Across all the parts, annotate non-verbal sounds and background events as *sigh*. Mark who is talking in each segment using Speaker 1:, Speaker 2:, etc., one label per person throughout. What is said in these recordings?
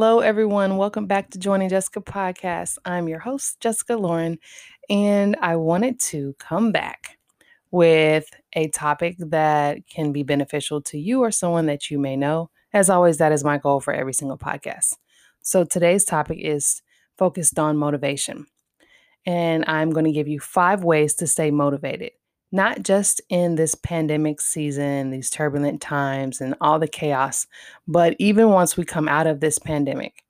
Speaker 1: Hello, everyone. Welcome back to Joining Jessica podcast. I'm your host, Jessica Lauren, and I wanted to come back with a topic that can be beneficial to you or someone that you may know. As always, that is my goal for every single podcast. So today's topic is focused on motivation. And I'm going to give you five ways to stay motivated not just in this pandemic season, these turbulent times, and all the chaos, but even once we come out of this pandemic.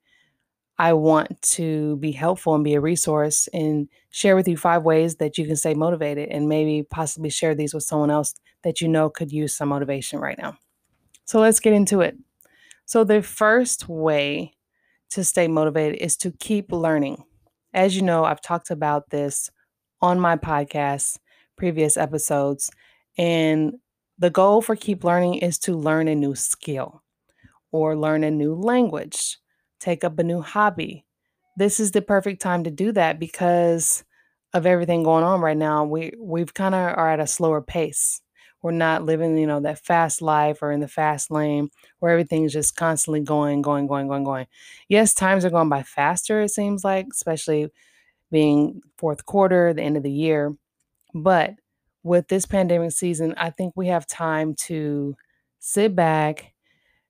Speaker 1: I want to be helpful and be a resource and share with you five ways that you can stay motivated and maybe possibly share these with someone else that you know could use some motivation right now. So let's get into it. So, the first way to stay motivated is to keep learning. As you know, I've talked about this on my podcast previous episodes. And the goal for Keep Learning is to learn a new skill or learn a new language, take up a new hobby. This is the perfect time to do that because of everything going on right now. We we've kind of are at a slower pace. We're not living, you know, that fast life or in the fast lane where everything's just constantly going, going, going, going, going. Yes, times are going by faster, it seems like, especially being fourth quarter, the end of the year. But with this pandemic season, I think we have time to sit back,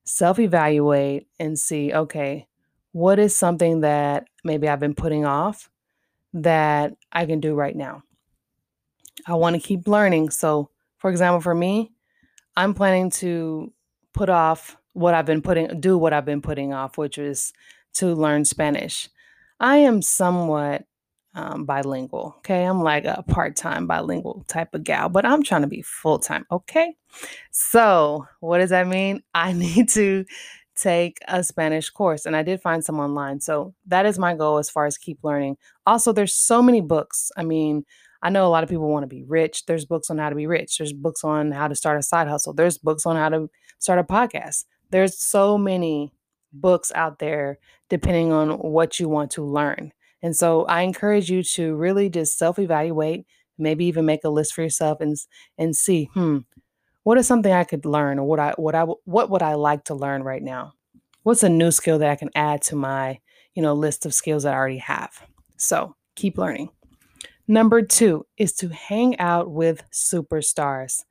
Speaker 1: self evaluate, and see okay, what is something that maybe I've been putting off that I can do right now? I want to keep learning. So, for example, for me, I'm planning to put off what I've been putting, do what I've been putting off, which is to learn Spanish. I am somewhat um, bilingual. Okay. I'm like a part time bilingual type of gal, but I'm trying to be full time. Okay. So, what does that mean? *laughs* I need to take a Spanish course, and I did find some online. So, that is my goal as far as keep learning. Also, there's so many books. I mean, I know a lot of people want to be rich. There's books on how to be rich. There's books on how to start a side hustle. There's books on how to start a podcast. There's so many books out there depending on what you want to learn. And so I encourage you to really just self-evaluate, maybe even make a list for yourself and and see, hmm, what is something I could learn or what I what I what would I like to learn right now? What's a new skill that I can add to my, you know, list of skills that I already have? So, keep learning. Number 2 is to hang out with superstars.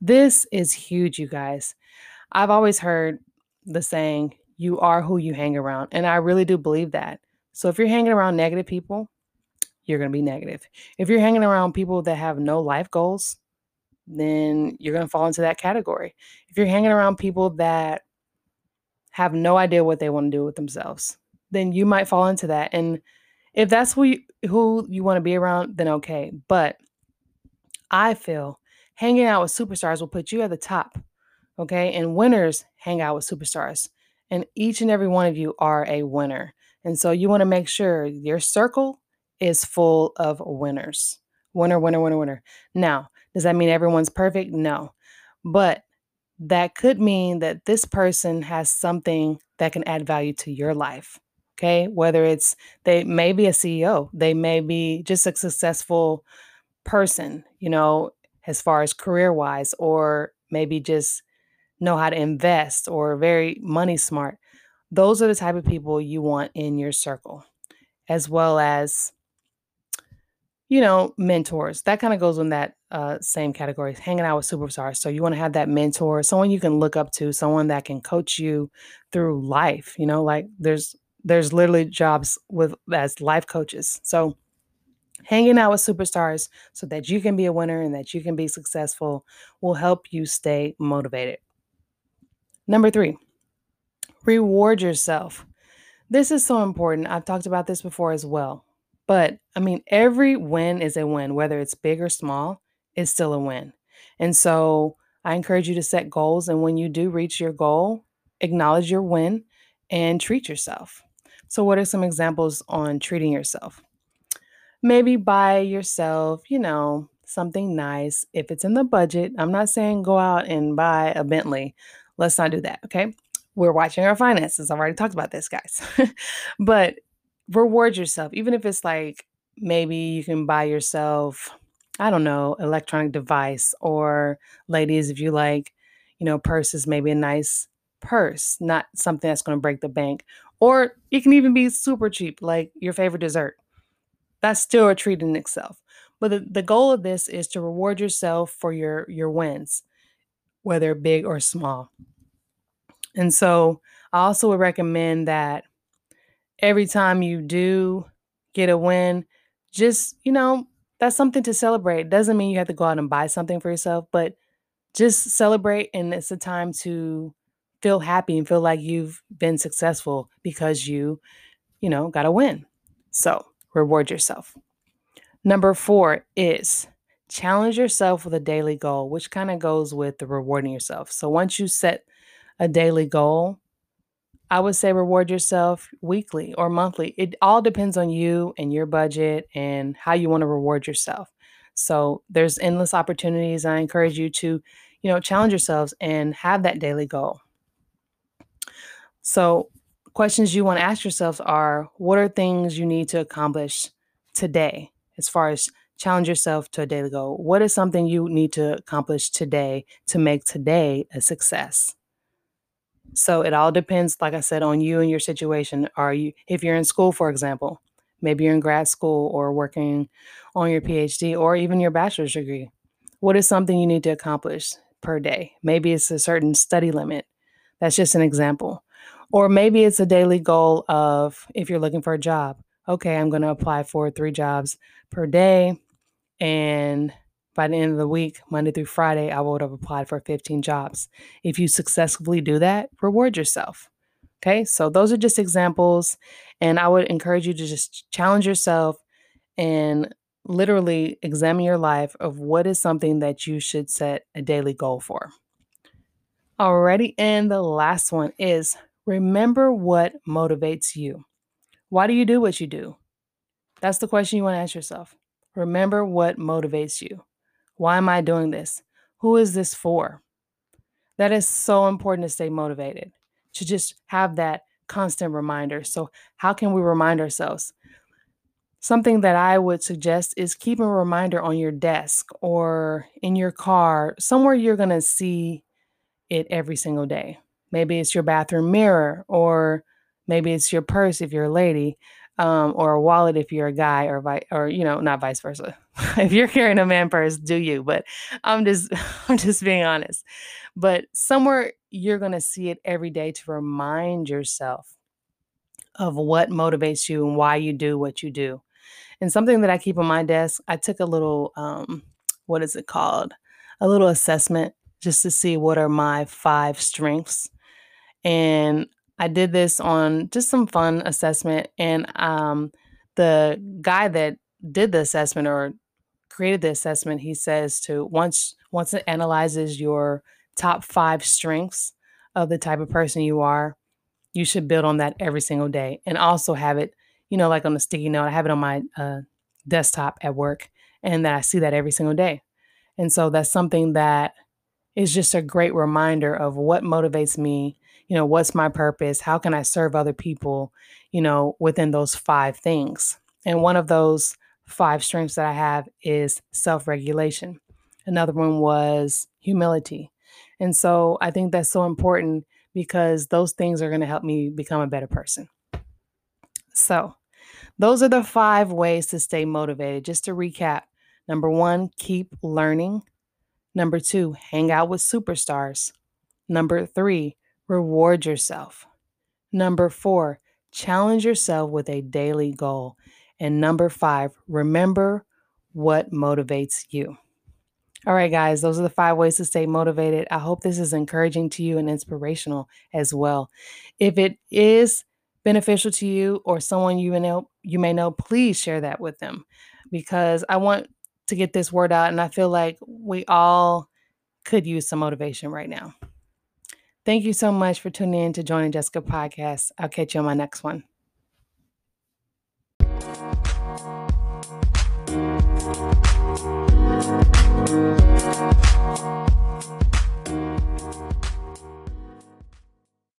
Speaker 1: This is huge, you guys. I've always heard the saying, you are who you hang around. And I really do believe that. So if you're hanging around negative people, you're going to be negative. If you're hanging around people that have no life goals, then you're going to fall into that category. If you're hanging around people that have no idea what they want to do with themselves, then you might fall into that. And if that's who you, who you want to be around, then okay. But I feel hanging out with superstars will put you at the top. Okay. And winners hang out with superstars. And each and every one of you are a winner. And so you want to make sure your circle is full of winners. Winner, winner, winner, winner. Now, does that mean everyone's perfect? No. But that could mean that this person has something that can add value to your life. Okay. Whether it's they may be a CEO, they may be just a successful person, you know, as far as career wise, or maybe just know how to invest or very money smart. Those are the type of people you want in your circle, as well as, you know, mentors. That kind of goes in that uh, same category, hanging out with superstars. So you want to have that mentor, someone you can look up to, someone that can coach you through life. You know, like there's there's literally jobs with as life coaches. So hanging out with superstars so that you can be a winner and that you can be successful will help you stay motivated. Number three, Reward yourself. This is so important. I've talked about this before as well. But I mean, every win is a win, whether it's big or small, it's still a win. And so I encourage you to set goals. And when you do reach your goal, acknowledge your win and treat yourself. So, what are some examples on treating yourself? Maybe buy yourself, you know, something nice if it's in the budget. I'm not saying go out and buy a Bentley. Let's not do that. Okay we're watching our finances. I've already talked about this, guys. *laughs* but reward yourself, even if it's like maybe you can buy yourself, I don't know, electronic device, or ladies, if you like, you know, purses, maybe a nice purse, not something that's going to break the bank, Or it can even be super cheap, like your favorite dessert. That's still a treat in itself. But the, the goal of this is to reward yourself for your your wins, whether big or small. And so I also would recommend that every time you do get a win, just, you know, that's something to celebrate. Doesn't mean you have to go out and buy something for yourself, but just celebrate and it's a time to feel happy and feel like you've been successful because you, you know, got a win. So, reward yourself. Number 4 is challenge yourself with a daily goal, which kind of goes with the rewarding yourself. So, once you set a daily goal, I would say reward yourself weekly or monthly. It all depends on you and your budget and how you want to reward yourself. So there's endless opportunities. I encourage you to, you know, challenge yourselves and have that daily goal. So questions you want to ask yourselves are what are things you need to accomplish today as far as challenge yourself to a daily goal? What is something you need to accomplish today to make today a success? So it all depends, like I said, on you and your situation. Are you, if you're in school, for example, maybe you're in grad school or working on your PhD or even your bachelor's degree, what is something you need to accomplish per day? Maybe it's a certain study limit. That's just an example. Or maybe it's a daily goal of if you're looking for a job, okay, I'm going to apply for three jobs per day. And by the end of the week, Monday through Friday, I would have applied for 15 jobs. If you successfully do that, reward yourself. Okay, so those are just examples. And I would encourage you to just challenge yourself and literally examine your life of what is something that you should set a daily goal for. Alrighty, and the last one is remember what motivates you. Why do you do what you do? That's the question you want to ask yourself. Remember what motivates you. Why am I doing this? Who is this for? That is so important to stay motivated, to just have that constant reminder. So, how can we remind ourselves? Something that I would suggest is keep a reminder on your desk or in your car, somewhere you're going to see it every single day. Maybe it's your bathroom mirror, or maybe it's your purse if you're a lady um, or a wallet if you're a guy, or vi- or you know, not vice versa. *laughs* if you're carrying a man purse, do you? But I'm just *laughs* I'm just being honest. But somewhere you're gonna see it every day to remind yourself of what motivates you and why you do what you do. And something that I keep on my desk, I took a little um, what is it called? A little assessment just to see what are my five strengths. And I did this on just some fun assessment, and um, the guy that did the assessment or created the assessment, he says to once once it analyzes your top five strengths of the type of person you are, you should build on that every single day, and also have it, you know, like on a sticky note. I have it on my uh, desktop at work, and that I see that every single day, and so that's something that is just a great reminder of what motivates me you know, what's my purpose? How can I serve other people, you know, within those five things? And one of those five strengths that I have is self regulation. Another one was humility. And so I think that's so important because those things are going to help me become a better person. So, those are the five ways to stay motivated. Just to recap number one, keep learning. Number two, hang out with superstars. Number three, Reward yourself. Number four, challenge yourself with a daily goal. And number five, remember what motivates you. All right, guys, those are the five ways to stay motivated. I hope this is encouraging to you and inspirational as well. If it is beneficial to you or someone you know you may know, please share that with them because I want to get this word out and I feel like we all could use some motivation right now. Thank you so much for tuning in to Joining Jessica podcast. I'll catch you on my next one.